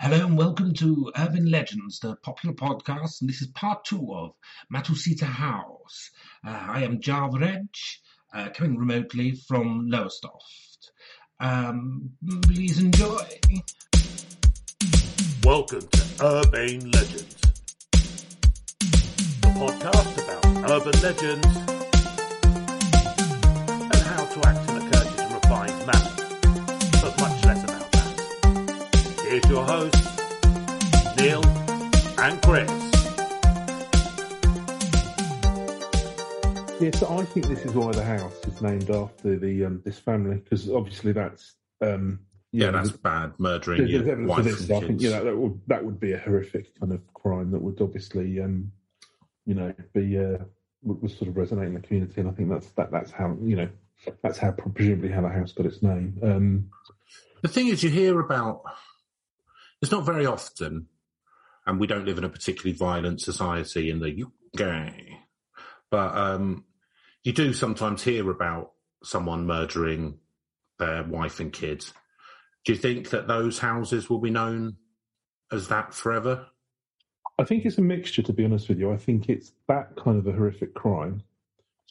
Hello and welcome to Urban Legends, the popular podcast, and this is part two of Matusita House. Uh, I am Java uh, coming remotely from Lowestoft. Um, please enjoy. Welcome to Urbane Legends, the podcast about urban legends and how to act in a that. Here's your hosts, Neil and Chris. Yeah, so I think this is why the house is named after the um, this family because obviously that's um, Yeah, know, that's bad. Murdering there's your evidence wife this. and I think you know that would that would be a horrific kind of crime that would obviously um, you know be uh, would, would sort of resonate in the community, and I think that's that that's how you know that's how presumably how the house got its name. Um, The thing is, you hear about. It's not very often, and we don't live in a particularly violent society in the UK. But um, you do sometimes hear about someone murdering their wife and kids. Do you think that those houses will be known as that forever? I think it's a mixture, to be honest with you. I think it's that kind of a horrific crime,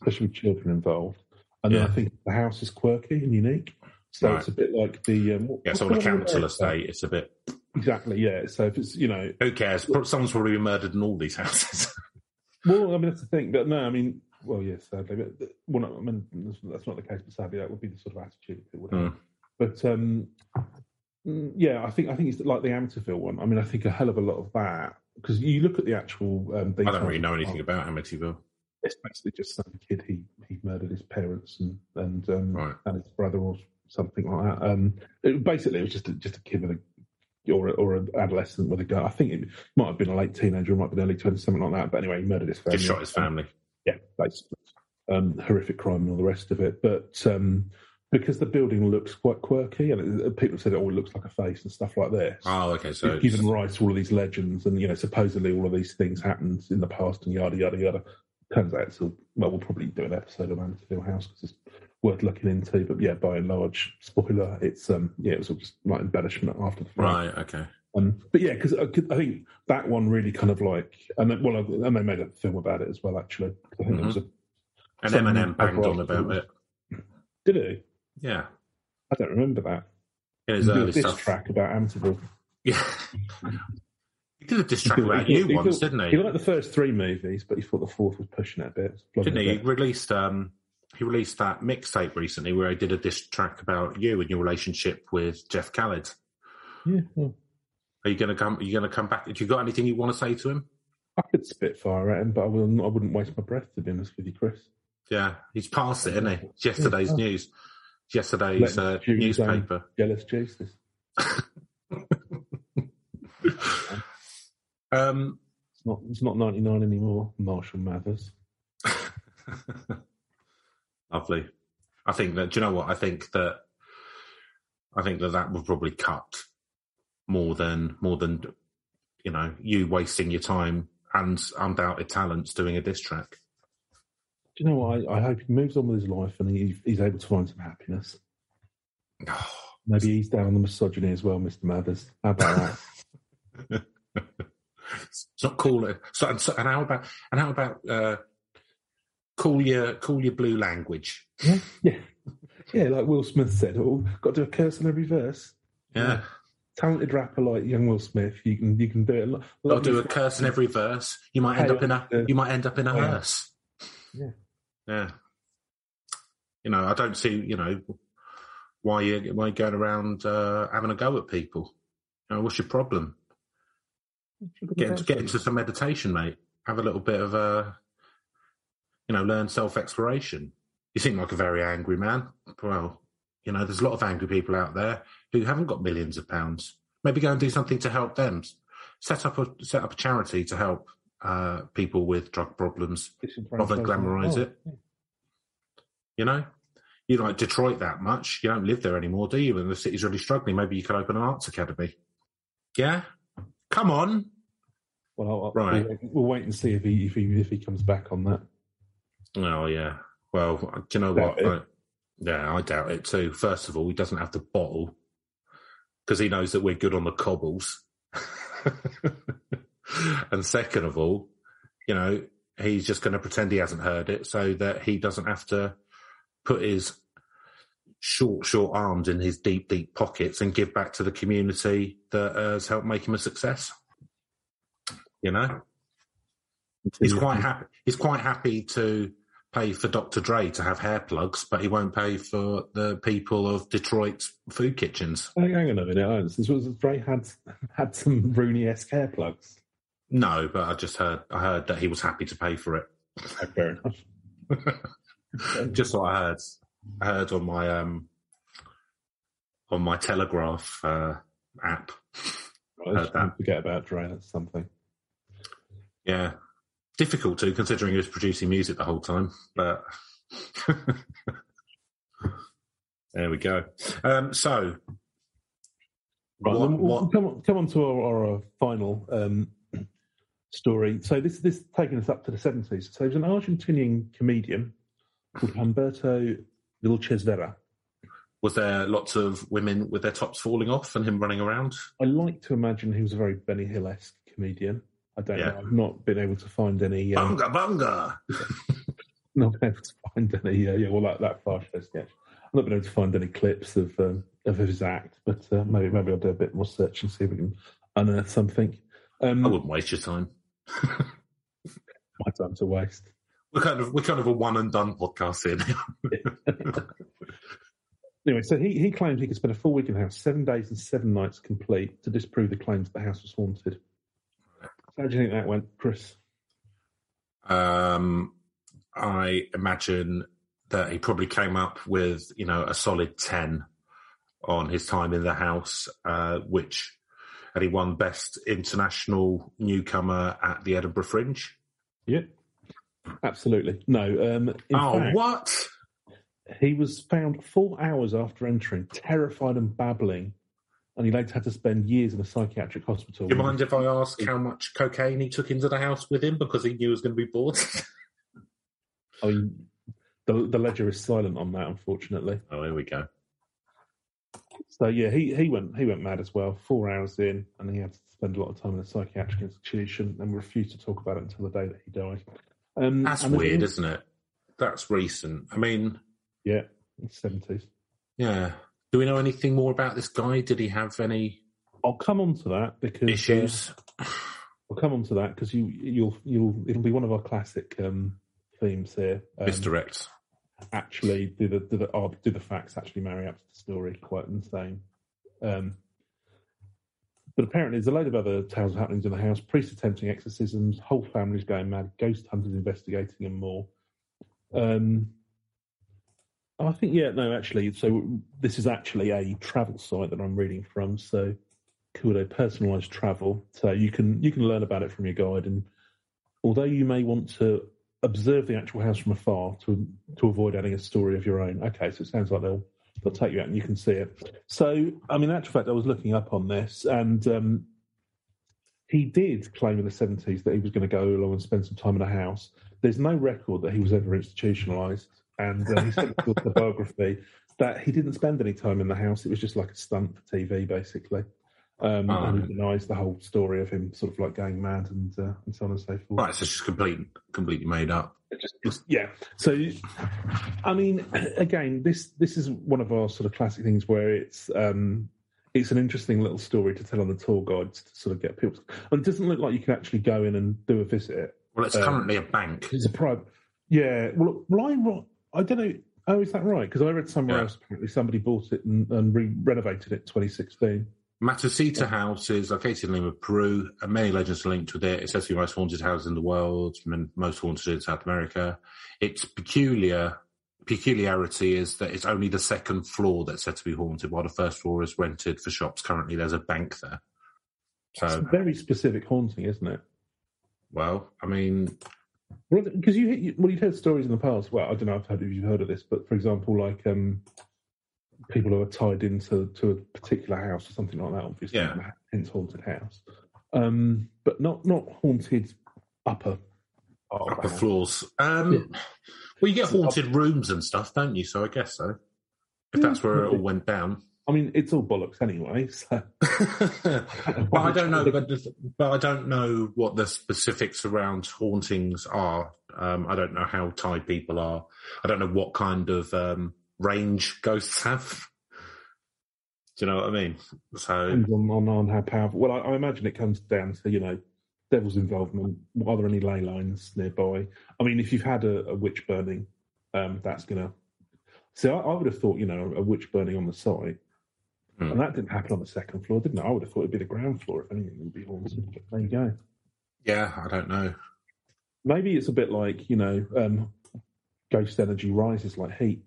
especially with children involved. And then I think the house is quirky and unique. So Right. it's a bit like the. Um, Yeah, so on a the one in council estate, it's a bit. Exactly, yeah. So if it's, you know, Who cares? Someone's probably been murdered in all these houses. well, I mean, that's the thing. But no, I mean, well, yes, sadly. But, well, no, I mean, that's, not the case, but sadly, that would be the sort of attitude it would have. Mm. But um, mm, yeah, I think I think it's like the Amityville one. I mean, I think a hell of a lot of that because you look at the actual. Um, I don't really know anything about Amityville. it's basically just some kid he he murdered his parents and and um, Right. and his brother or something like that. Um, it, basically, it was just a, just a kid with a or or an adolescent with a gun. I think it might have been a late teenager, it might have been early twenties, something like that. But anyway, he murdered his family. Just shot his family. Yeah, basically, um, horrific crime and all the rest of it. But um, because the building looks quite quirky, and it, people said, "Oh, it looks like a face" and stuff like this. Oh, okay. So It's given rise to all of these legends, and you know, supposedly all of these things happened in the past, and yada yada yada. Turns out it's all well. We'll probably do an episode on Amityville House because it's worth looking into. But yeah, by and large, spoiler, it's um yeah, it was all just like embellishment after the fact. right. Okay. Um, but yeah, because I, I think that one really kind of like, and then, well, and they made a film about it as well. Actually, I think it was a And Eminem banged on about it. did he? Yeah. I don't remember that. In his He did a diss stuff. track about Amityville. Yeah. he did a diss track about you once, thought- didn't He he? liked the first three movies, but he thought the fourth was pushing it a bit. Didn't he? He released um he released that mixtape recently where he did a diss track about you and your relationship with Jeff Khaled. Yeah, yeah. Are you gonna come are you gonna come back? Have you got anything you want to say to him? I could spit fire at him, but I wouldn't. I wouldn't waste my breath to be honest with you, Chris. Yeah, he's past it, isn't he? It's yesterday's Yeah. news. Yesterday's uh, newspaper. Jealous Jesus. Um It's not. It's not ninety nine anymore. Marshall Mathers. Lovely. I think that. Do you know what? I think that. I think that that would probably cut more than more than you know you wasting your time and undoubted talents doing a diss track. Do you know what? I, I hope he moves on with his life and he, he's able to find some happiness. Maybe he's down on the misogyny as well, Mr. Mathers. How about that? it's not cool. So, and, so, and how about and how about uh, call your call your blue language? yeah, yeah, yeah. Like Will Smith said, oh, got to do a curse in every verse. Yeah, Talented rapper like young Will Smith, you can you can do it. To do a curse in every verse. You might end up in a uh, you might end up in a yeah. hearse. Yeah. Yeah. You know, I don't see, you know, why you why you going around uh, having a go at people. You know, what's your problem? Get into, get into some meditation, mate. Have a little bit of a, you know, learn self exploration. You seem like a very angry man. Well, you know, there's a lot of angry people out there who haven't got millions of pounds. Maybe go and do something to help them. Set up a set up a charity to help uh, people with drug problems. rather than glamorise it. You know, you like Detroit that much. You don't live there anymore, do you? And the city's really struggling. Maybe you could open an arts academy. Yeah, come on. Well, I'll, Right. we'll wait and see if he if he if he comes back on that. Oh yeah. Well, do you know Doubt what? I, yeah, I doubt it too. First of all, he doesn't have to bottle because he knows that we're good on the cobbles. and second of all, you know, he's just going to pretend he hasn't heard it so that he doesn't have to put his short, short arms in his deep, deep pockets and give back to the community that has helped make him a success. You know, he's quite happy. He's quite happy to pay for Dr. Dre to have hair plugs, but he won't pay for the people of Detroit's food kitchens. Hang on a minute, this was Dre had had some Rooney esque hair plugs. No, but I just heard I heard that he was happy to pay for it. Oh, fair enough. just what I heard. I heard on my um on my Telegraph uh, app. Right, Heard that. Forget about Dre. That's something. Yeah, difficult to considering he was producing music the whole time, but there we go. Um, so, Right, what, we'll what, come on, come on to our, our final um, story. So this this taking us up to the seventies. So there's an Argentinian comedian called Humberto Vilches Vera. was there lots of women with their tops falling off and him running around? I like to imagine he was a very Benny Hill esque comedian. I don't Yeah. know. I've not been able to find any. Um, Bunga bunga. not been able to find any. Uh, yeah, well, that that far show sketch. I've not been able to find any clips of um, of his act, but uh, maybe maybe I'll do a bit more search and see if we can unearth something. Um, I wouldn't waste your time. my time to waste. We're kind of we're kind of a one and done podcast here. Anyway, so he, he claimed he could spend a full week in the house, seven days and seven nights complete, to disprove the claims that the house was haunted. How do you think that went, Chris? Um, I imagine that he probably came up with, you know, a solid 10 on his time in the house, uh, which, and he won Best International Newcomer at the Edinburgh Fringe. Yeah, absolutely. No. Um, oh, fact, what? He was found four hours after entering, terrified and babbling, and he later had to spend years in a psychiatric hospital. Do you mind if I ask how much cocaine he took into the house with him because he knew he was going to be bored? I mean, the, the ledger is silent on that, unfortunately. oh, here we go. So yeah, he, he went he went mad as well. Four hours in, and he had to spend a lot of time in a psychiatric institution and refused to talk about it until the day that he died. Um, That's weird, al- isn't it? That's recent. I mean, Yeah, seventies. yeah. Do we know anything more about this guy? Did he have any I'll come on to that because uh, issues? I'll come on to that because you you'll you'll it'll be one of our classic um, themes here. Um, Misdirects. actually do the do the oh, do the facts actually marry up to the story quite insane um but apparently there's a load of other tales and happenings in the house priests attempting exorcisms whole families going mad ghost hunters investigating and more um i think yeah no actually so this is actually a travel site that i'm reading from so Kudo personalized travel so you can you can learn about it from your guide and although you may want to observe the actual house from afar to to avoid adding a story of your own. Okay, so it sounds like they'll they'll take you out and you can see it. So, I mean, in actual fact, I was looking up on this, and um, he did claim in the seventies that he was going to go along and spend some time in a house. There's no record that he was ever institutionalized, and uh, he said in his autobiography that he didn't spend any time in the house. It was just like a stunt for TV, basically. Um, Ah. and he denies the whole story of him sort of like going mad and uh, and so on and so forth. Right, so it's just complete, completely made up. It just, it's, yeah. So, I mean, again, this this is one of our sort of classic things where it's um, it's an interesting little story to tell on the tour guides to sort of get people. And it doesn't look like you can actually go in and do a visit. Well, it's Um, currently a bank. It's a private. Yeah. Well, well I, I don't know. Oh, is that right? Because I read somewhere Yeah. else apparently somebody bought it and, and re- renovated it 2016. Matusita House is located in Lima, Peru, and many legends are linked with it. It's said to be the most haunted house in the world, most haunted in South America. Its peculiar peculiarity is that it's only the second floor that's said to be haunted, while the first floor is rented for shops. Currently, there's a bank there. It's a So, very specific haunting, isn't it? well, I mean, Because you, you, well, you've heard stories in the past. Well, I don't know if if you've heard of this, but for example, like um, people who are tied into to a particular house or something like that, obviously, Yeah. hence haunted house. Um, but not not haunted upper upper floors. Um, Well, you get haunted rooms and stuff, don't you? So I guess so. If that's where it all went down. I mean, it's all bollocks anyway. So. but I don't know. But, but I don't know what the specifics around hauntings are. Um, I don't know how tied people are. I don't know what kind of um, range ghosts have. Do you know what I mean? So Depends on, on, on how powerful. Well, I, I imagine it comes down to you know devil's involvement. Are there any ley lines nearby? I mean, if you've had a, a witch burning, um, that's gonna. So I, I, would have thought you know a witch burning on the site, Hmm. and that didn't happen on the second floor, didn't it? I would have thought it'd be the ground floor if anything would be haunted. But there you go. yeah, I don't know. Maybe it's a bit like you know, um, ghost energy rises like heat,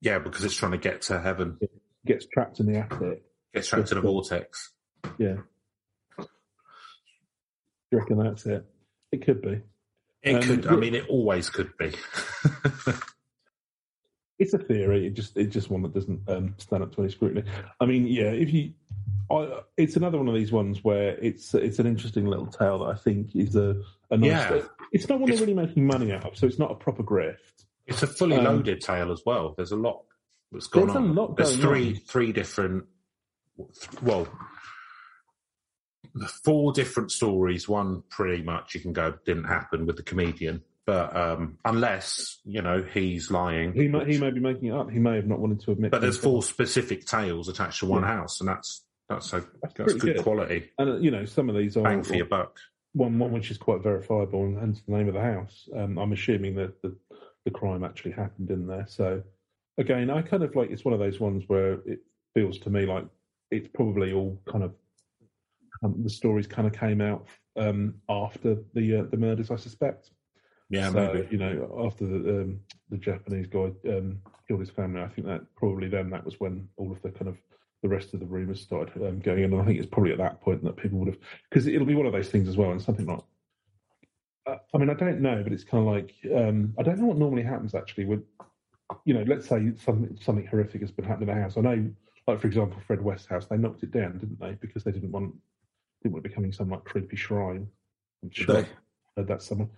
Yeah, because it's trying to get to heaven, It gets trapped in the attic. gets trapped in a vortex. Yeah. Do you reckon that's it? It could be. It Um, could. I mean, it always could be. It's a theory. It just it's just one that doesn't um, stand up to any scrutiny. I mean, yeah, if you, I, it's another one of these ones where it's it's an interesting little tale that I think is a, a nice. Yeah. It's not one It's- they're really making money out of, so it's not a proper grift. It's a fully Um, loaded tale as well. There's a lot that's gone There's a on. lot There's three on. three different. Well, four different stories. One pretty much you can go didn't happen with the comedian, but um, unless you know he's lying. He may, he may be making it up. He may have not wanted to admit. but there's four specific tales attached to one Yeah. house, and that's that's a That's that's, good, good. quality. and uh, you know some of these are Bang for your buck. one one which is quite verifiable and hence the name of the house. Um, I'm assuming that the, the crime actually happened in there. So again, I kind of like it's one of those ones where it feels to me like it's probably all kind of um, the stories kind of came out um, after the uh, the murders, I suspect. Yeah, so maybe. you know after the um, the Japanese guy um, killed his family, I think that probably then that was when all of the kind of the rest of the rumours started um, going in. And I think it's probably at that point that people would have because it'll be one of those things as well, and something like. Uh, I mean, I don't know, but it's kind of like um, I don't know what normally happens actually. With you know, let's say something something horrific has been happening in a house. I know, like for example, Fred West's house, they knocked it down, didn't they? Because they didn't want didn't want it becoming some like creepy shrine. I'm sure they? I heard that somewhere.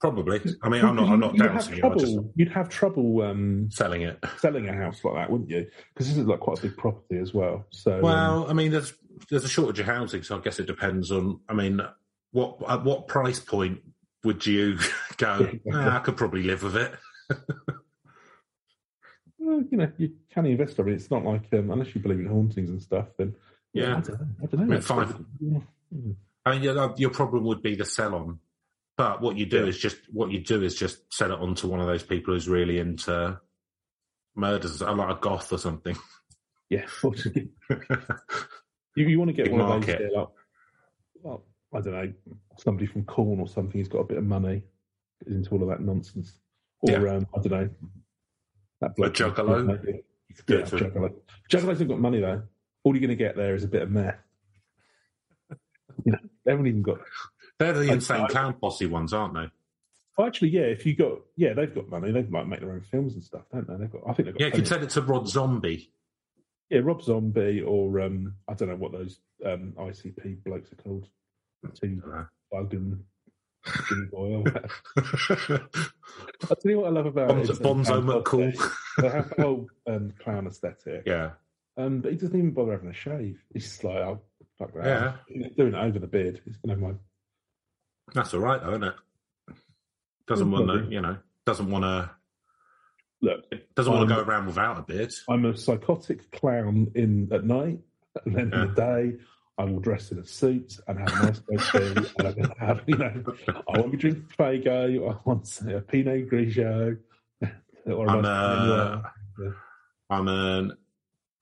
Probably. I mean, I'm not. I'm not You'd have doubting you. Trouble. just You'd have trouble um, selling it. selling a house like that, wouldn't you? Because this is like quite a big property as well. So, um, Well, I mean, there's there's a shortage of housing, so I guess it depends on. I mean, what at what price point would you go? "Ah, I could probably live with it. well, you know, you can invest. I mean, it's not like um, unless you believe in hauntings and stuff, then Yeah. I don't know. I don't know. I mean, five- yeah. I mean, your, your problem would be the sell on, but what you do Yeah. is just what you do is just sell it on to one of those people who's really into murders, like a goth or something. Yeah, you, you want to get Big one of those, like, well, I don't know, somebody from Korn or something who's got a bit of money into all of that nonsense. Or, Yeah. um, I don't know, that A juggalo? Yeah, juggalo. Juggalos have got money though. All you're going to get there is a bit of meth. you know, they haven't even got. They're the insane clown posse ones, aren't they? Actually, yeah. If you got, yeah, they've got money. They might make their own films and stuff, don't they? They've got. I think they've got. Yeah, you could send it to Rob Zombie. Yeah, Rob Zombie or um, I don't know what those um, ICP blokes are called. Two Dunno. Bug and Jimmy Boyle. I tell you what I love about Bonzo, it um, Bonzo McCool. They have the whole um, clown aesthetic, yeah, um, but he doesn't even bother having a shave. He's just like, oh, fuck that. Yeah. He's doing it over the beard. He's gonna have my that's all right, though, isn't it? Doesn't want to, you know, doesn't want to, look. doesn't want to go around without a beard. I'm a psychotic clown in at night, and then in the day. I will dress in a suit and have a nice goatee, and I'm going to have, you know, I won't be drinking Faygo. I want say, a Pinot Grigio. Or I'm a, Yeah. I'm an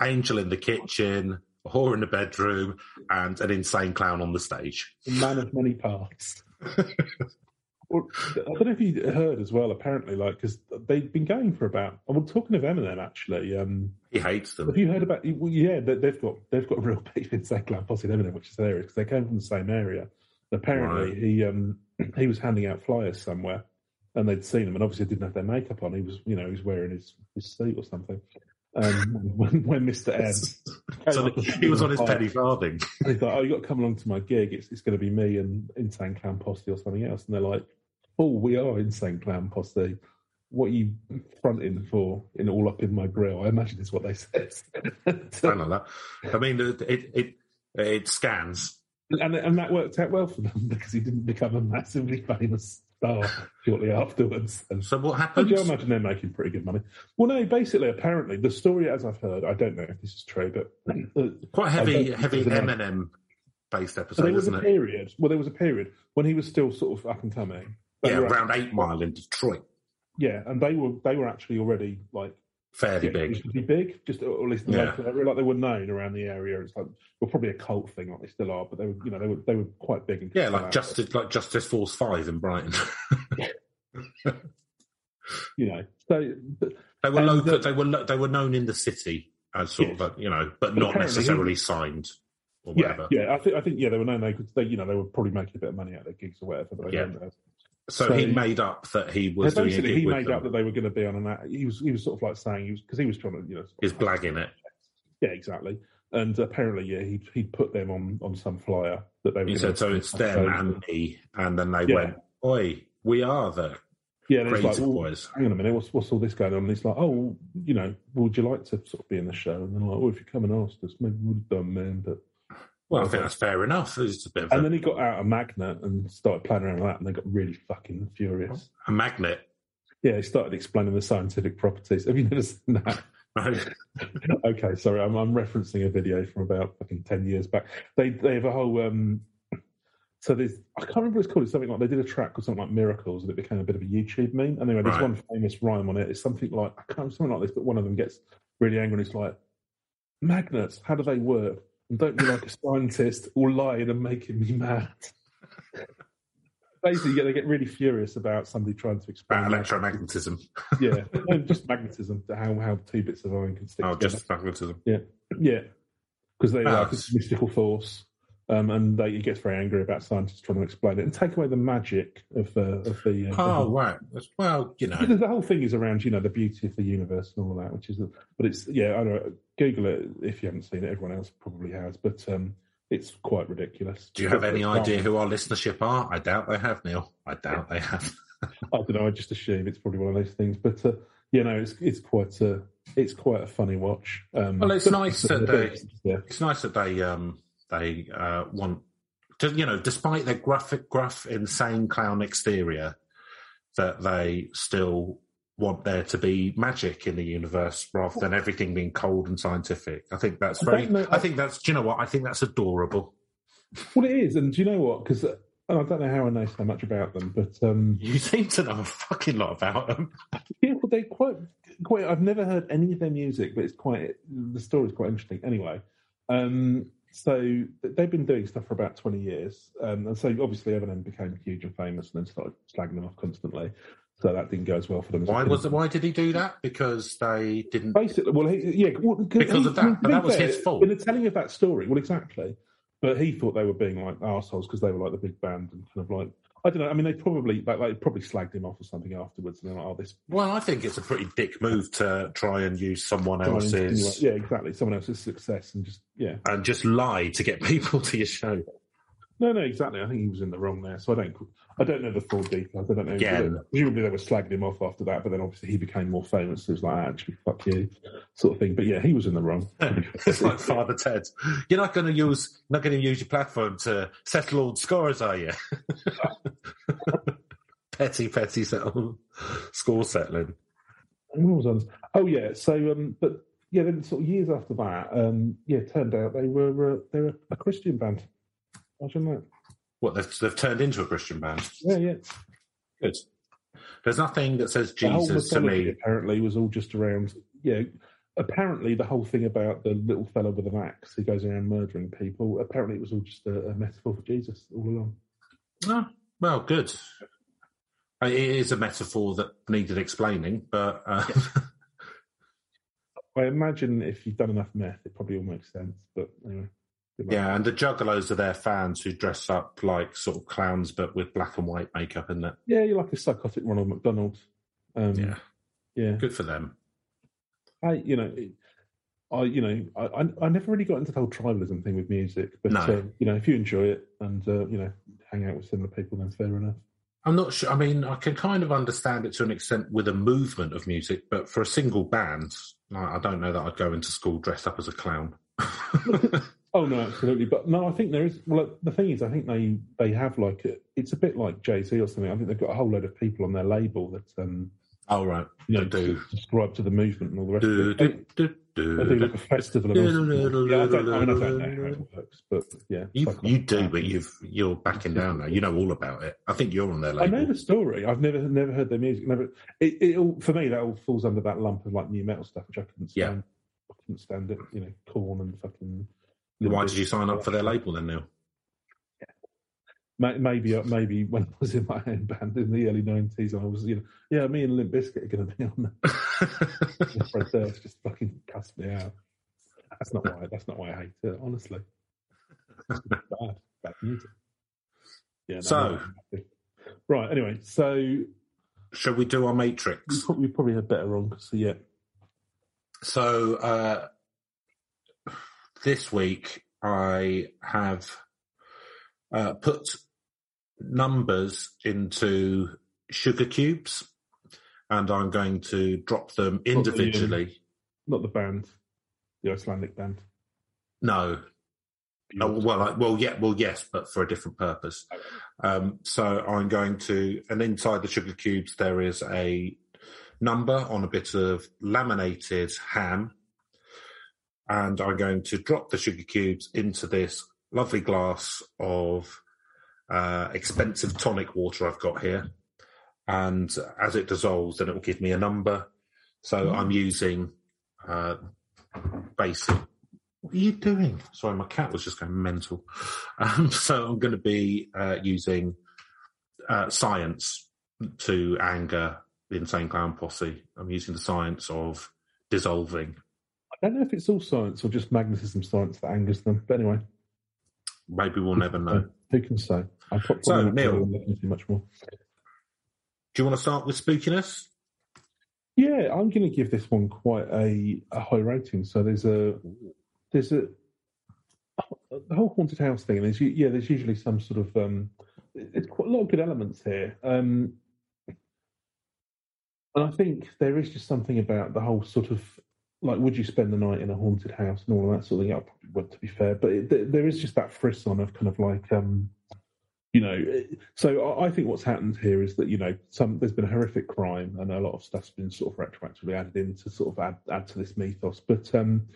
angel in the kitchen, a whore in the bedroom, and an insane clown on the stage. a man of many parts. Well, I don't know if you heard as well. Apparently, like because they've been going for about. I'm well, talking of Eminem, actually, um, He hates them. have you heard about? Well, yeah, they- they've got they've got a real beef in. Clown Posse and Eminem, which is hilarious because they came from the same area. Apparently, Right. he um he was handing out flyers somewhere, and they'd seen him, and obviously didn't have their makeup on. He was, you know, he was wearing his his suit or something. Um, when when Mister M, so he was on his penny farthing. and he's like, "Oh, you got to come along to my gig. It's it's going to be me and Insane Clown Posse or something else." And they're like, "Oh, we are Insane Clown Posse." what are you fronting for in all up in my grill? I imagine is what they said. Something like that. I mean, it it it scans. and and that worked out well for them because he didn't become a massively famous star shortly afterwards. And So what I happened? do imagine they're making pretty good money. Well, no, basically, apparently, the story, as I've heard, I don't know if this is true, but uh, Quite heavy, heavy Eminem based so episode, there was isn't a it? period. Well, there was a period when he was still sort of up and coming. Yeah, around Eight Mile in Detroit, Yeah, and they were they were actually already like fairly yeah, big. big, just or at least the Yeah. local area. Like they were known around the area. It's like well, probably a cult thing, like they still are, but they were you know they were they were quite big. And Yeah, like Justice, like Justice Force Five in Brighton. you know. So but, they were local. the- they were lo- they were known in the city as sort Yes. of a, you know, but But not necessarily signed or yeah, whatever. yeah, I think I think yeah they were known they could they you know they were probably making a bit of money out of their gigs or whatever. But they Yeah. weren't, So, So- he made up that he was doing a he made them. up that they were going to be on an. act- He was he was sort of like saying he was because he was trying to you know. He's blagging it. Yeah, exactly. And apparently, yeah, he he put them on on some flyer that they were. He said, "So it's them and me," and then they Yeah. went, "Oi, we are the yeah, and like, well, Boys." hang on a minute, what's what's all this going on? And he's like, oh, you know, would you like to sort of be in the show? And they're like, oh, if you come and ask us, maybe we would have done, man. But Well, I think that's fair enough. It's a bit of and a, then he got out a magnet and started playing around with that, and they got really fucking furious. a magnet. Yeah, he started explaining the scientific properties. Have you never seen that? okay, sorry, I'm, I'm referencing a video from about fucking ten years back. They they have a whole um. So there's I can't remember what it's called. It's something like they did a track called something like Miracles, and it became a bit of a YouTube meme. And anyway, there's Right. one famous rhyme on it. It's something like I can't remember something like this, but one of them gets really angry and it's like, "Magnets, how do they work? And don't be like a scientist or lying and making me mad." Basically, yeah, they get really furious about somebody trying to explain About electromagnetism. yeah, no, just magnetism. How how two bits of iron can stick Oh, together. just magnetism. Yeah, yeah, because they like this mystical force, um, and they, he gets very angry about scientists trying to explain it and take away the magic of uh, of the. Uh, Oh, the right. Well, you know. the, the whole thing is around you know the beauty of the universe and all that, which is. But it's yeah, I don't know. Google it if you haven't seen it. Everyone else probably has, but um, it's quite ridiculous. Do you have any idea um, who our listenership are? I doubt they have, Neil. I doubt they have. I don't know. I just assume it's probably one of those things, but uh, you know, it's it's quite a it's quite a funny watch. Um, Well, it's nice that they- yeah. It's nice that they um they uh want to you know, despite their graphic gruff, insane clown exterior, that they still want there to be magic in the universe rather than everything being cold and scientific. I think that's I very know- I think that's do you know what? I think that's adorable. Well, it is, and do you know what? Because I don't know how I know so much about them, but um, You seem to know a fucking lot about them. yeah, well, they quite, quite. I've never heard any of their music, but it's quite. The story's quite interesting. Anyway, um, so they've been doing stuff for about twenty years, um, and so obviously Eminem became huge and famous, and then started slagging them off constantly. So that didn't go as well for them. Why was it, why did he do that? Because they didn't Basically, well, he, yeah, well, Because he- of that, but that was fair, his fault. In the telling of that story, well, exactly. But he thought they were being like assholes because they were like the big band and kind of like I don't know. I mean, they probably like, they probably slagged him off or something afterwards, and they're like, "Oh, this." Well, I think it's a pretty dick move to try and use someone else's Yeah, exactly. Someone else's success and just yeah. and just lie to get people to your show. No, no, exactly. I think he was in the wrong there. So I don't, I don't know the full details. I don't know. Again. Presumably they were slagging him off after that, but then obviously he became more famous. So it was like, actually, fuck you, sort of thing. But yeah, he was in the wrong. it's like Father Ted. You're not going to use not going to use your platform to settle old scores, are you? petty, petty settle score settling. What was on? Oh yeah. So um, but yeah, then sort of years after that, um, yeah, it turned out they were uh, they were a Christian band. Imagine that. What they've, they've turned into a Christian band. Yeah, yeah. Good. There's nothing that says The whole Jesus to mythology me. apparently was all just around. Yeah, apparently the whole thing about the little fellow with an axe who goes around murdering people. Apparently it was all just a, a metaphor for Jesus all along. Oh, well, good. It is a metaphor that needed explaining, but uh, I imagine if you've done enough meth, it probably all makes sense. But anyway. Yeah. And the Juggalos are their fans who dress up like sort of clowns, but with black and white makeup, isn't it? yeah, you're like a psychotic Ronald McDonald. Um, Yeah, yeah. good for them. I, you know, I, you know, I, I, I never really got into the whole tribalism thing with music, but No. uh, you know, if you enjoy it and uh, you know, hang out with similar people, then fair enough. I'm not sure. I mean, I can kind of understand it to an extent with a movement of music, but for a single band, I don't know that I'd go into school dressed up as a clown. Oh no, absolutely. But no, I think there is. Well, the thing is, I think they they have like a, it's a bit like Jay Z or something. I think they've got a whole load of people on their label that um oh right, you know do subscribe to the movement and all the rest do of do it. do They, they do like a festival. And all sorts. yeah, I don't, I mean, I don't know how it works, but yeah, You like- you do, but you've you're backing down now. You know all about it. I think you're on their label. I know the story. I've never never heard their music. Never. It, it all for me that all falls under that lump of like new metal stuff, which I couldn't Yeah. stand. I couldn't stand it. You know, Korn and fucking. Why did you sign up for their label then, Neil? Ma- Maybe, uh, maybe when I was in my own band in the early nineties, I was, you know, yeah, me and Limp Bizkit are going to be on the Fred Durst just fucking cussed me out. That's not why. That's not why I hate it. Honestly, bad, bad music. Yeah. no, So- I'm not happy. right. Anyway, so Shall we do our we matrix? probably, we probably had better wrong. So yeah, So uh, this week I have uh, put numbers into sugar cubes, and I'm going to drop them the, um, individually. not the band, the Icelandic band. No, Oh, well, I, well, yeah, well, yes, but for a different purpose. Um, so I'm going to, and inside the sugar cubes there is a number on a bit of laminated ham, and I'm going to drop the sugar cubes into this lovely glass of uh, expensive tonic water I've got here, and as it dissolves, then it will give me a number. So I'm using uh, basic what are you doing? Sorry, my cat was just going mental. Um, so I'm going to be uh, using uh, science to anger the insane clown posse. I'm using the science of dissolving. I don't know if it's all science or just magnetism science that angers them. But anyway, Maybe we'll never know. who can say? I probably So, Neil. too much more. Do you want to start with spookiness? Yeah, I'm going to give this one quite a, a high rating. So there's a there's a the whole haunted house thing. There's yeah, there's usually some sort of um, it's quite a lot of good elements here. Um, and I think there is just something about the whole sort of like, would you spend the night in a haunted house and all of that sort of thing? I probably would, to be fair, but it, there- there is just that frisson of kind of like, um, you know. it- So I, I think what's happened here is that you know, some there's been a horrific crime and a lot of stuff's been sort of retroactively added in to sort of add add to this mythos, but um,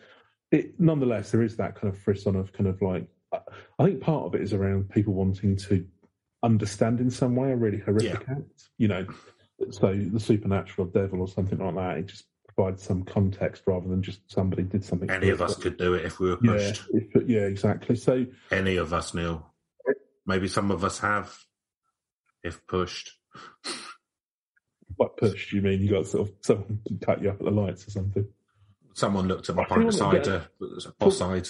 it nonetheless there is that kind of frisson of kind of like, I- I think part of it is around people wanting to understand in some way a really horrific act, you know. So the supernatural devil or something like that, it just provides some context rather than just somebody did something. Any of us could do it if we were Yeah, pushed. if, yeah, exactly. So Any of us, Neil. Maybe some of us have, if pushed. what pushed? You mean you got sort of someone to cut you up at the lights or something? Someone looked at my pint of cider, boss side.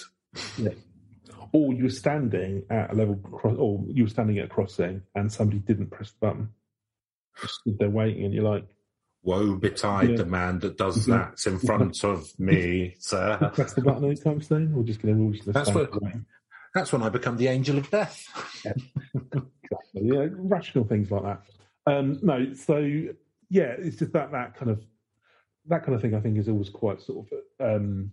Or you were standing at a level, cross, or you were standing at a crossing and somebody didn't press the button. Just stood there waiting, and you're like, Woe betide Yeah. the man that does Yeah. that in front of me, sir. press the button anytime soon? Or just going to That's what- That's when I become the angel of death. yeah, rational things like that. Um, no, so yeah, it's just that that kind of that kind of thing. I think is always quite sort of um,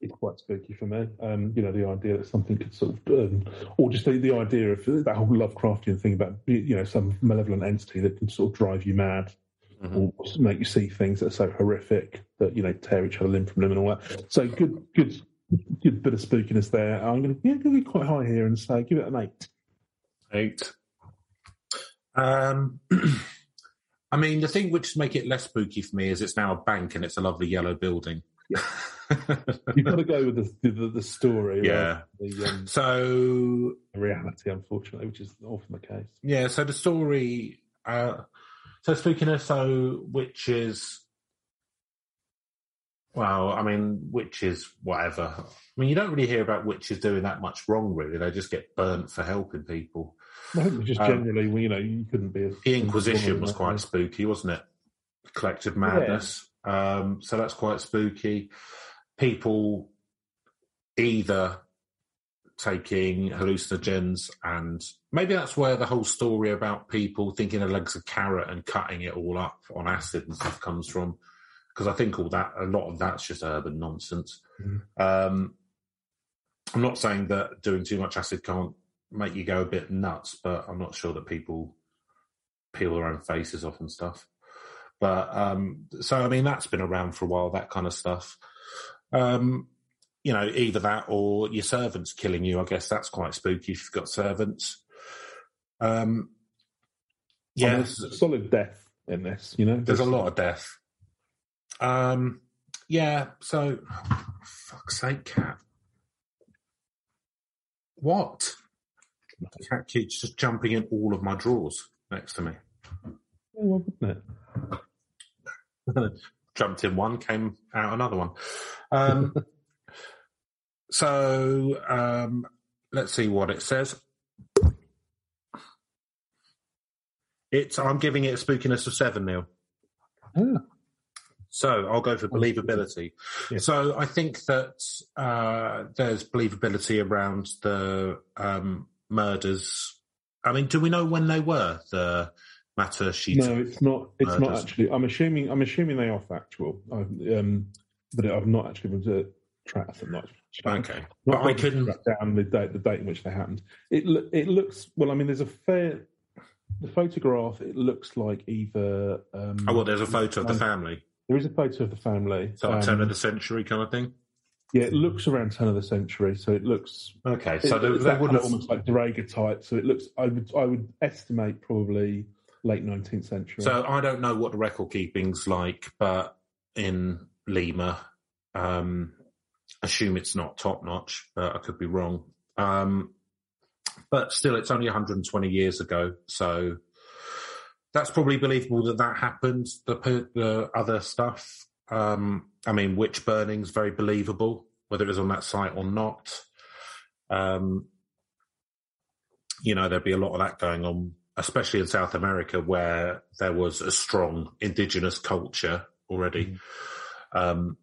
it's quite spooky for me. Um, you know, the idea that something could sort of, um, or just the, the idea of that whole Lovecraftian thing about you know some malevolent entity that can sort of drive you mad Mhm. or make you see things that are so horrific that you know tear each other limb from limb and all that. So good, good, good bit of spookiness there. I'm going to yeah, going to be quite high here and say give it an eight. Eight. Um, I mean, the thing which make it less spooky for me is it's now a bank and it's a lovely yellow building. You've got to go with the the, the story, Yeah. rather the um, so reality, unfortunately, which is often the case. yeah, so the story. Uh, so speaking of so witches. Well, I mean, witches, whatever. I mean, you don't really hear about witches doing that much wrong, really. They just get burnt for helping people. I think just Um, generally, well, you know, you couldn't be. A, The Inquisition was quite Yeah. spooky, wasn't it? Collective madness. Um, so that's quite spooky. People either taking hallucinogens, and maybe that's where the whole story about people thinking of legs of carrot and cutting it all up on acid and stuff comes from. Because I think all that, a lot of that's just urban nonsense. Um, I'm not saying that doing too much acid can't make you go a bit nuts, but I'm not sure that people peel their own faces off and stuff. But um, so I mean that's been around for a while, that kind of stuff. Um, you know, either that or your servants killing you. I guess that's quite spooky if you've got servants. Um, Yeah, yeah, there's solid death in this. You know, there's a lot of death. Um, yeah, so fuck's sake, cat. What? Cat keeps just jumping in all of my drawers next to me. Well, wouldn't it? Jumped in one, came out another one. Um, so um, let's see what it says. It's I'm giving it a spookiness of seven Neil. Ah. So I'll go for believability. Yeah. So I think that uh, there's believability around the um, murders. I mean, do we know when they were the Matashita? No, it's not. It's not actually. I'm assuming. I'm assuming they are factual. I've, um, but I've not actually been to track them. Not, Okay, but I couldn't down the date, the date in which they happened. It it looks well. I mean, there's a fair. The photograph. It looks like either. Um, Oh well, there's a photo of the family. There is a photo of the family. So Um, turn of the century kind of thing. yeah, it looks around turn of the century. So it looks. Okay, so it, that would have. almost like daguerreotype. So it looks. I would. I would estimate probably late 19th century. So I don't know what the record keeping's like, but in Lima, um, assume it's not top notch, but I could be wrong. Um, but still, it's only 120 years ago, so that's probably believable that that happened. The, the other stuff, um, I mean, witch burning's very believable, whether it was on that site or not. Um, you know, there'd be a lot of that going on, especially in South America, where there was a strong indigenous culture already. Um,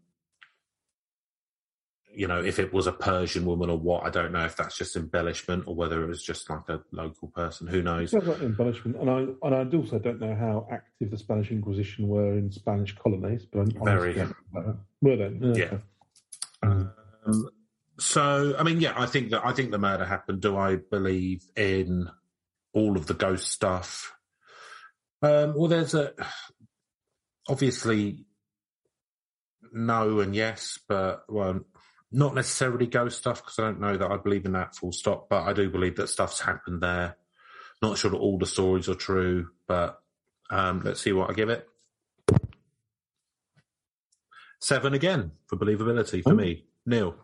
you know, if it was a Persian woman or what, I don't know if that's just embellishment or whether it was just like a local person. Who knows? Like embellishment, and I and I also don't know how active the Spanish Inquisition were in Spanish colonies, but I'm Very. honestly don't know about that. Were they? Yeah. Um, so, I mean, yeah, I think that I think the murder happened. Do I believe in all of the ghost stuff? Um, well, there's a obviously no and yes, but well, not necessarily ghost stuff because I don't know that I believe in that full stop. But I do believe that stuff's happened there. Not sure that all the stories are true, but um, let's see what I give it. Seven again for believability for Oh. me. Neil.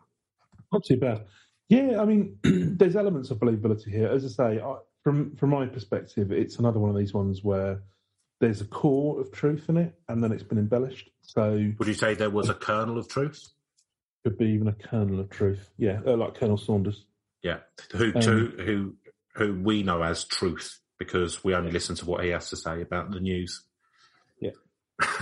Not too bad. Yeah, I mean, there's elements of believability here. As I say, I, from from my perspective, it's another one of these ones where there's a core of truth in it, and then it's been embellished. So Would you say there was a kernel of truth? Could be even a kernel of truth. Yeah, uh, like Colonel Sanders. Yeah. Who Um, to, who who we know as truth because we only listen to what he has to say about the news. Yeah,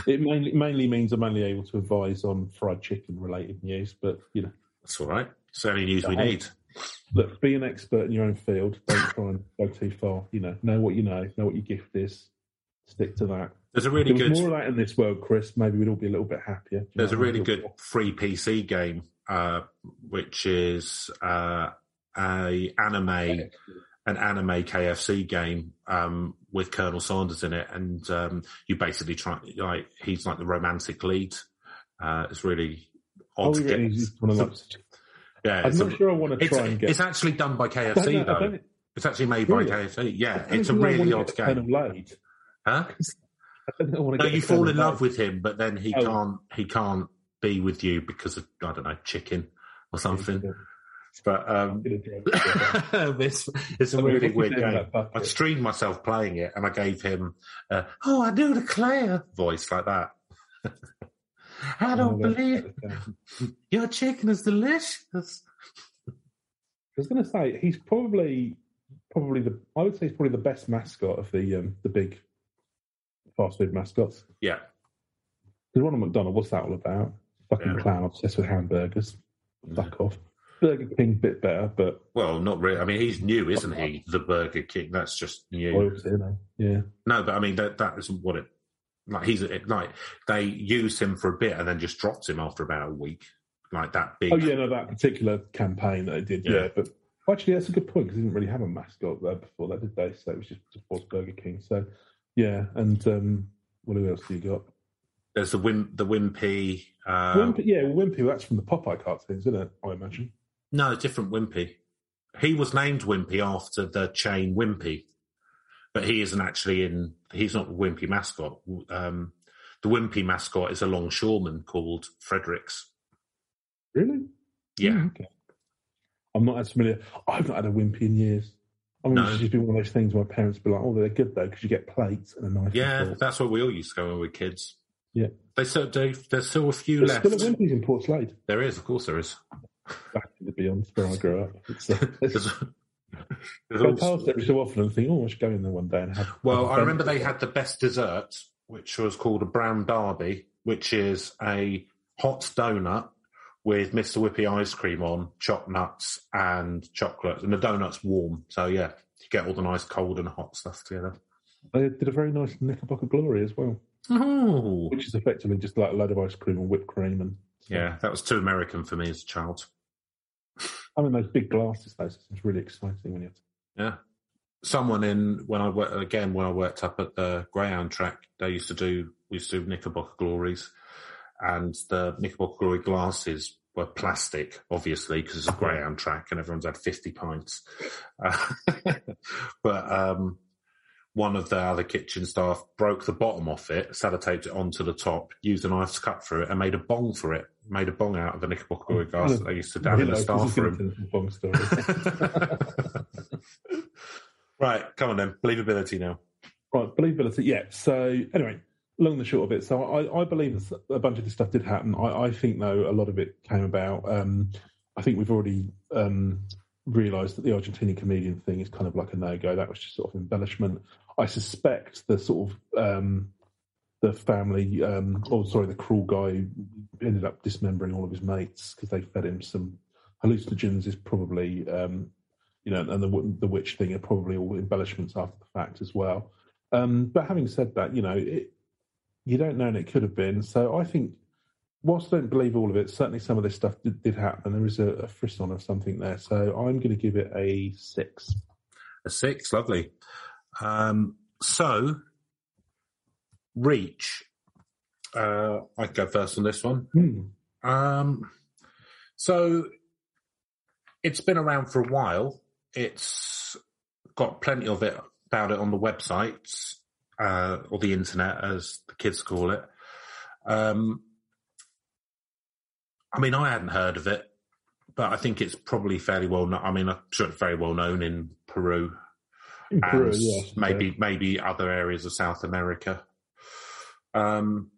it mainly mainly means I'm only able to advise on fried chicken related news, but you know, That's all right. It's the only news we need. look, be an expert in your own field. Don't try and go too far. You know, know what you know, know what your gift is. Stick to that. There's a really good more of that in this world, Chris, maybe we'd all be a little bit happier. There's a really good free PC game uh, which is uh, a anime an anime KFC game um, with Colonel Sanders in it, and um, you basically try like he's like the romantic lead. Uh, it's really Oh, odd. to yeah, get- one of those. yeah, I'm not a- sure I want to try and get. It. It's actually done by KFC though. It's actually made by KFC. Yeah, it's a really odd game. Huh? I don't want to No, you fall in love with him, but then he Oh. can't. He can't be with you because of I don't know chicken or something. But um, this it's a I mean, really weird game. I streamed myself playing it, and I gave him, uh, "Oh, I do declare" voice like that. I don't Oh, believe your chicken is delicious. I was going to say he's probably probably the I would say he's probably the best mascot of the um, the big fast food mascots. Yeah, Because Ronald McDonald, what's that all about? Fucking Yeah. clown obsessed with hamburgers. Mm. Fuck off. Burger King bit better, but Well, not really. I mean, he's new, isn't he? The Burger King. That's just new. loyalty. Yeah. No, but I mean that that isn't what it. Like he's like they used him for a bit and then just dropped him after about a week. Like that big. Oh yeah, no, that particular campaign that they did, yeah. Yeah. But actually, that's a good point because they didn't really have a mascot there before that, did they? So it was just towards Burger King. So yeah, and um, what else do you got? There's the Wim the Wimpy. Uh, Wimpy, yeah, Wimpy. That's from the Popeye cartoons, isn't it? I imagine. No, different Wimpy. He was named Wimpy after the chain Wimpy, but he isn't actually in. He's not the Wimpy mascot. Um, the Wimpy mascot is a longshoreman called Fredericks. Really? Yeah. Mm, okay. I'm not as familiar. I've not had a Wimpy in years. I mean, No. it's just been one of those things where my parents be like, "Oh, they're good though," because you get plates and a knife. Yeah, that's what we all used to go when we were kids. Yeah. They still do. There's still a few There's left. still a Wimpy's in Portslade. There is, of course, there is. Back to the beyond where I grew up. It's, uh, it's, there's I also- every so often and think, "Oh, I should go in there one day and have." well, have I remember they had the best dessert, which was called a brown derby, which is a hot donut with Mr. Whippy ice cream on, chopped nuts and chocolate, and the donut's warm. So yeah, you get all the nice cold and hot stuff together. They did a very nice Knickerbocker Glory as well, Oh, which is effectively just like a load of ice cream and whipped cream and. yeah, that was too American for me as a child. I mean, those big glasses, though, so it's really exciting when you have to. Yeah. Someone in when I worked again when I worked up at the Greyhound track, they used to do we used to do Knickerbocker glories, and the Knickerbocker glasses were plastic, obviously because it's a Greyhound track and everyone's had fifty pints. Uh, but um, one of the other kitchen staff broke the bottom off it, sellotaped it onto the top, used a knife to cut through it, and made a bong for it. Made a bong out of the Knickerbocker glory glass that they used to down in the staff room. turn into a bong story. right, come on then. Believability now. Right, believability. Yeah. So anyway, long and the short of it. So I, I believe a bunch of this stuff did happen. I, I think though a lot of it came about. Um, I think we've already um, realised that the Argentinian comedian thing is kind of like a no go. That was just sort of embellishment. I suspect the sort of um, the family, um, or sorry, the cruel guy ended up dismembering all of his mates because they fed him some hallucinogens is probably. Um, you know, and the the witch thing are probably all embellishments after the fact as well. Um, but having said that, you know, it, you don't know, and it could have been. So I think, whilst I don't believe all of it, certainly some of this stuff did, did happen. There is a, a frisson of something there. So I'm going to give it a six. A six, lovely. Um, so, Reach. Uh, I go first on this one. Hmm. Um, so, it's been around for a while. It's got plenty of it about it on the websites uh, or the internet, as the kids call it. Um, I mean, I hadn't heard of it, but I think it's probably fairly well known. I mean, I'm sure it's very well known in Peru In Peru, and yes. maybe maybe other areas of South America. Um,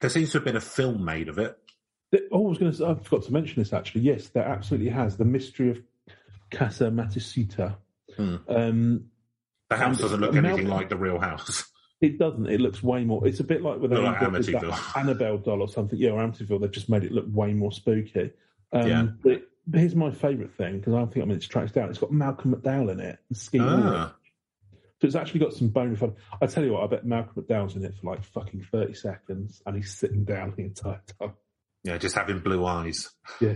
there seems to have been a film made of it. Oh, I was going to. I forgot to mention this actually. Yes, there absolutely has the mystery of Casa Matusita. Hmm. Um, The house doesn't look anything like the real house. It doesn't. It looks way more. It's a bit like with Look a- like Amityville. Annabelle doll or something. Yeah, or Amityville. They've just made it look way more spooky. Um, Yeah. But but here's my favourite thing because I don't think I'm mean it's tracked down. It's got Malcolm McDowell in it. And Ah, So it's actually got some bone fun. I tell you what, I bet Malcolm McDowell's in it for like fucking thirty seconds, and he's sitting down the entire time. yeah, just having blue eyes. Yeah.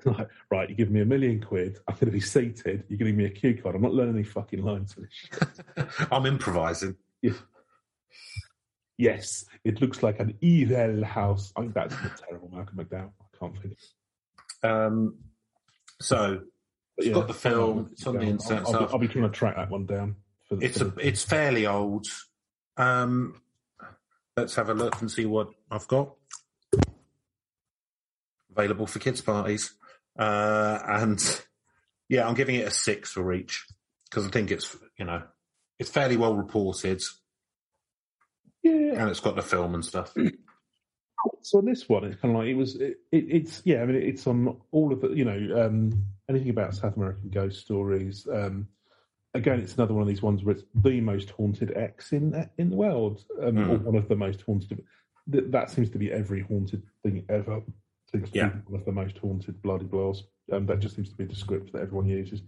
Like, right, you give me a million quid. I'm going to be seated. You're giving me a cue card. I'm not learning any fucking lines for this shit. I'm improvising. Yes, it looks like an evil house. I think that's a terrible Malcolm McDowell. I can't think. Um, so It's got the film, it's on the I'll- I'll, be. I'll be trying to track that one down. For the, it's a, it's fairly old. Um, let's have a look and see what I've got available for kids parties. Uh, and yeah, I'm giving it a six for each because I think it's you know it's fairly well reported yeah. and it's got the film and stuff. So this one, it's kind of like it was. It, it, it's yeah. I mean, it's on all of the. You know, um, anything about South American ghost stories. Um, again, it's another one of these ones where it's the most haunted X in in the world, um, Hmm. or one of the most haunted. That, that seems to be every haunted thing ever. To Yeah. one of the most haunted bloody blas. Um, that just seems to be the script that everyone uses.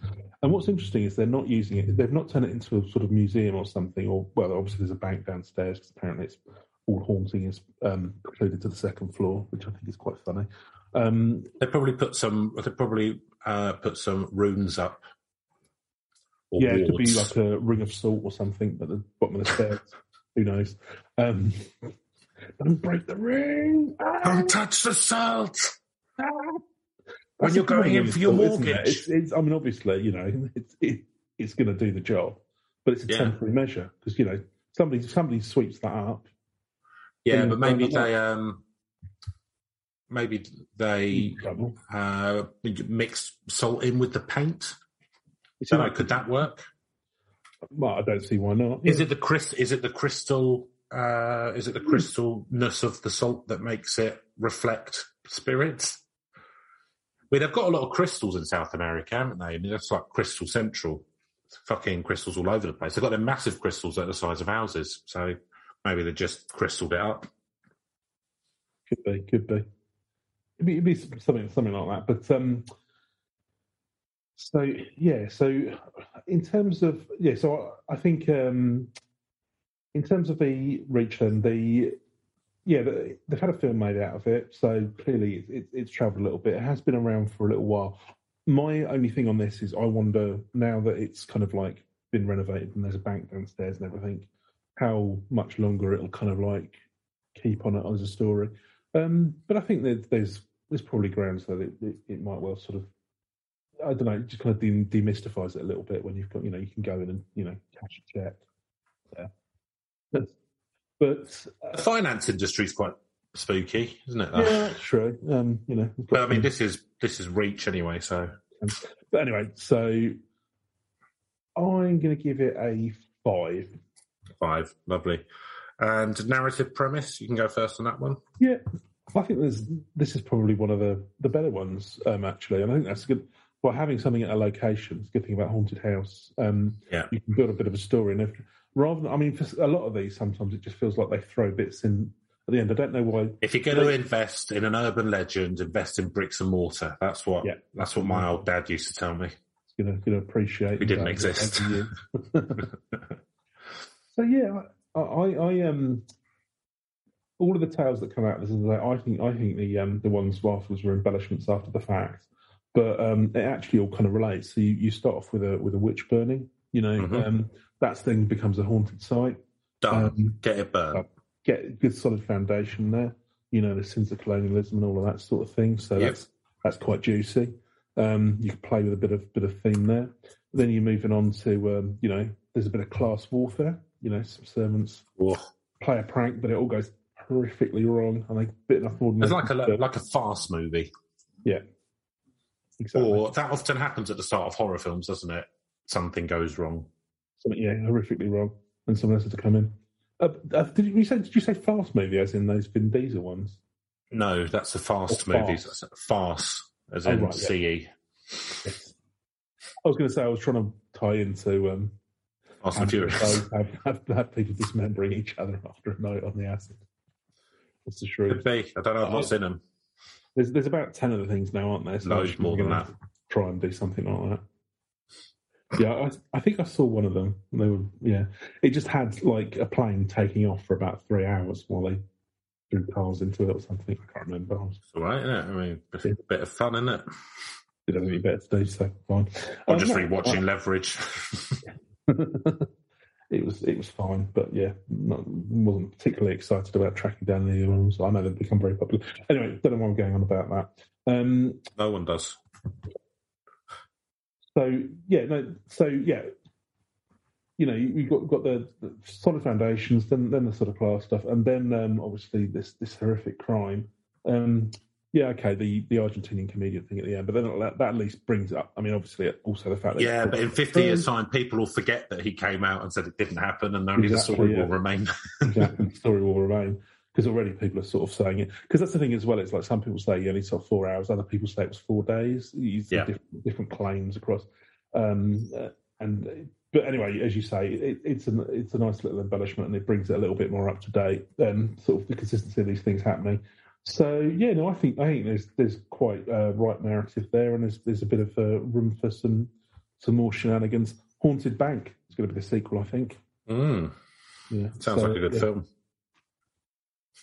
And what's interesting is they're not using it. They've not turned it into a sort of museum or something. Or well, obviously there's a bank downstairs because apparently it's all haunting is um, precluded to the second floor, which I think is quite funny. Um, They probably put some. They probably uh, put some runes up. Or yeah, it could be like a ring of salt or something at the bottom of the stairs. Who knows? Um, don't break the ring. Ah! Don't touch the salt. That's When you're going in for your isn't it? mortgage. It's, it's, I mean, obviously, you know, it's it, it's going to do the job, but it's a Yeah. temporary measure because you know somebody somebody sweeps that up. Yeah, but maybe they um, maybe they uh, mix salt in with the paint. Know, could that work? Well, I don't see why not. Is it the crystal? Is it the crystal? Uh, is it the crystalness of the salt that makes it reflect spirits? I mean, they've got a lot of crystals in South America, haven't they? I mean, that's like Crystal Central. It's fucking crystals all over the place. They've got their massive crystals are the size of houses. So maybe they just crystalled it up. Could be, could be. It'd be, it'd be something, something like that. But um, so yeah, so in terms of yeah, so I, I think um, in terms of the reach, then the yeah, they've had a film made out of it. So clearly, it, it, it's travelled a little bit. It has been around for a little while. My only thing on this is I wonder now that it's kind of like been renovated and there's a bank downstairs and everything, how much longer it'll kind of like keep on it as a story. Um, but I think that there's there's probably grounds that it, it, it might well sort of I don't know, just kind of de- demystifies it a little bit when you've got you know you can go in and you know cash a check. Yeah. But, uh, The finance industry is quite spooky, isn't it? yeah, true. Um, you know, But I mean, this is this is reach anyway. So but anyway, so I'm going to give it a five. five, lovely. And narrative premise, you can go first on that one. Yeah, I think there's this is probably one of the the better ones um, actually, and I think that's good. By having something at a location, it's a good thing about haunted house. Um, Yeah. you can build a bit of a story, and if, rather than I mean, for a lot of these, sometimes it just feels like they throw bits in at the end. I don't know why. If you're going to invest in an urban legend, invest in bricks and mortar. That's what Yeah. that's what my old dad used to tell me. Going to going to appreciate. We didn't exist. over the years. so yeah, I, I, I um, all of the tales that come out, of this is like, I think I think the um the ones afterwards were embellishments after the fact, but um it actually all kind of relates. So you, you start off with a with a witch burning, you know, Mhm. um that's then becomes a haunted site. Done. Um, Get it burned. Get a good solid foundation there, you know, the sins of colonialism and all of that sort of thing. So Yep. that's that's quite juicy. Um, you can play with a bit of bit of theme there. Then you're moving on to um, you know, there's a bit of class warfare. You know, some servants play a prank, but it all goes horrifically wrong, and they bit enough more It's like a like a farce movie, yeah, exactly. or that often happens at the start of horror films, doesn't it? Something goes wrong. Something, yeah, horrifically wrong, and someone else has to come in. Uh, uh, did you say? Did you say fast movie, as in those Vin Diesel ones? No, that's the fast Or movie. farce. That's a as Oh, in right, yeah. CE. Yes. I was going to say I was trying to tie into um, Fast and Furious. have, have, have people dismembering each other after a night on the acid. That's the truth? Could be. I don't know. I've not seen them. There's there's about ten of the things now, aren't there? So Loads I more than that. Try and do something like that. Yeah, I, I think I saw one of them. They were yeah. It just had like a plane taking off for about three hours while they threw cars into it or something. I can't remember. I It's all right, isn't it? I mean, a bit, bit of fun, isn't it? did anything better to do, so fine. I'm Um, just no, rewatching Leverage. it was it was fine, but yeah, not, wasn't particularly excited about tracking down the other ones. I know they've become very popular. Anyway, don't know why I'm going on about that. Um, no one does. so yeah, no, so yeah, you know, you, you've got got the, the solid foundations, then then the sort of class stuff, and then um, obviously this this horrific crime. Um, yeah, okay, the the Argentinian comedian thing at the end, but then that, that at least brings up. I mean, obviously, also the fact that Yeah, but in 50 years' time, people will forget that he came out and said it didn't happen, and only Exactly, the story yeah. will remain. exactly the story will remain because already people are sort of saying it because that's the thing as well it's like some people say you only saw four hours other people say it was four days you Yeah. different, different claims across um and but anyway as you say it, it's a it's a nice little embellishment and it brings it a little bit more up to date um sort of the consistency of these things happening So yeah, no, I think I think there's there's quite a right narrative there, and there's there's a bit of uh, room for some some more shenanigans. Haunted Bank is going to be the sequel, I think. Mm, Yeah, sounds so, like a good yeah, film.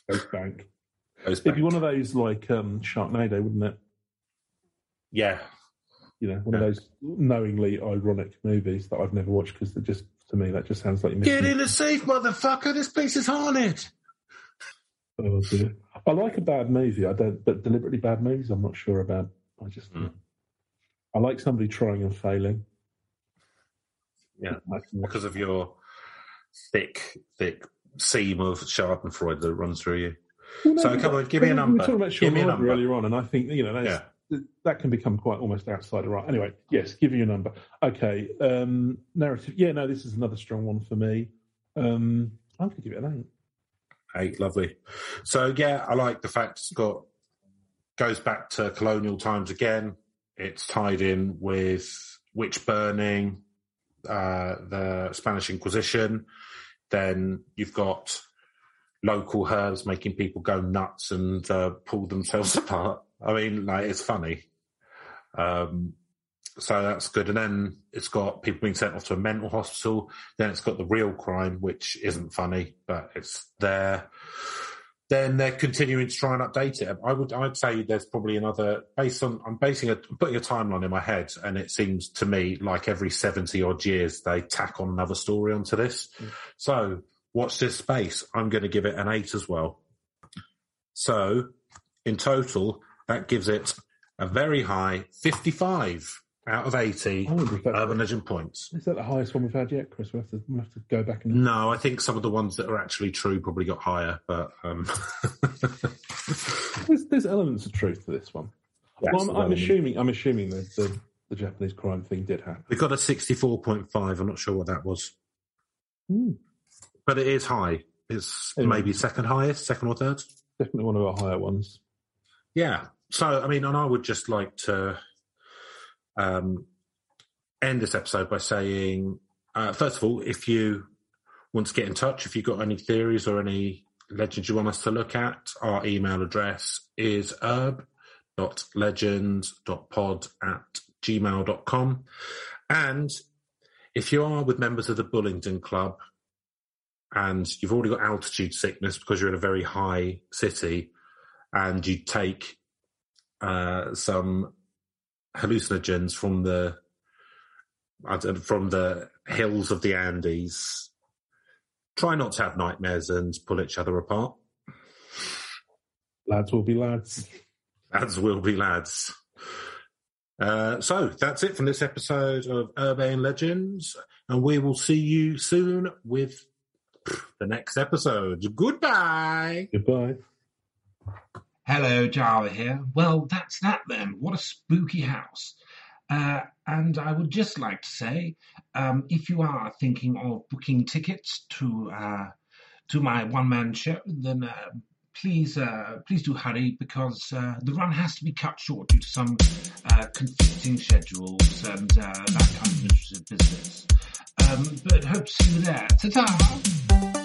Ghost Bank. Goes It'd be one of those like um, Sharknado, wouldn't it? Yeah, You know, one of those knowingly ironic movies that I've never watched because that just to me that just sounds like you're. Get in the safe, motherfucker! This place is haunted. Oh, dear. I like a bad movie. I don't, but deliberately bad movies, I'm not sure about. I just, Mm. I like somebody trying and failing. Yeah. Because of your thick, thick seam of Schadenfreude that runs through you. Well, no, So, come on, give me a number. We were talking about Give Sean number. earlier on, and I think you know that's, Yeah. that can become quite almost outside of right. Anyway, yes, give you a number. Okay, um, narrative. Yeah, no, this is another strong one for me. Um, I'm going to give it an eight. Eight, lovely. So yeah, I like the fact it's got goes back to colonial times again. It's tied in with witch burning, uh, the Spanish Inquisition. Then you've got local herbs making people go nuts and uh, pull themselves apart. I mean, like it's funny. Um, so that's good. And then it's got people being sent off to a mental hospital. Then it's got the real crime, which isn't funny, but it's there. Then they're continuing to try and update it. I would, I'd say there's probably another based on. I'm basing a putting a timeline in my head, and it seems to me like every seventy odd years they tack on another story onto this. Mm. So watch this space. I'm going to give it an eight as well. So in total, that gives it a very high 55 out of 80 I wonder if that's, urban legend points. is that the highest one we've had yet, Chris? We have to, we have to go back and. No, I think some of the ones that are actually true probably got higher, but um, There's, there's elements of truth to this one. Yes, well, I'm, I'm assuming. I'm assuming that the, the Japanese crime thing did happen. we got a 64.5. I'm not sure what that was, Hmm. but it is high. It's Anyway. maybe second highest, second or third. Definitely one of our higher ones. Yeah. So, I mean, and I would just like to um, end this episode by saying, uh, first of all, if you want to get in touch, if you've got any theories or any legends you want us to look at, our email address is herb.legends.pod at gmail.com. And if you are with members of the Bullingdon Club and you've already got altitude sickness because you're in a very high city and you take uh, some hallucinogens from the from the hills of the Andes. Try not to have nightmares and pull each other apart. Lads will be lads. Lads will be lads. Uh, so that's it from this episode of Urbane Legends, and we will see you soon with the next episode. Goodbye. Goodbye. Hello, Java here. Well, that's that then. What a spooky house. Uh, and I would just like to say, um, if you are thinking of booking tickets to uh, to my one man show, then uh, please uh, please do hurry because uh, the run has to be cut short due to some uh, conflicting schedules and that kind of business. Um, but hope to see you there. Ta ta.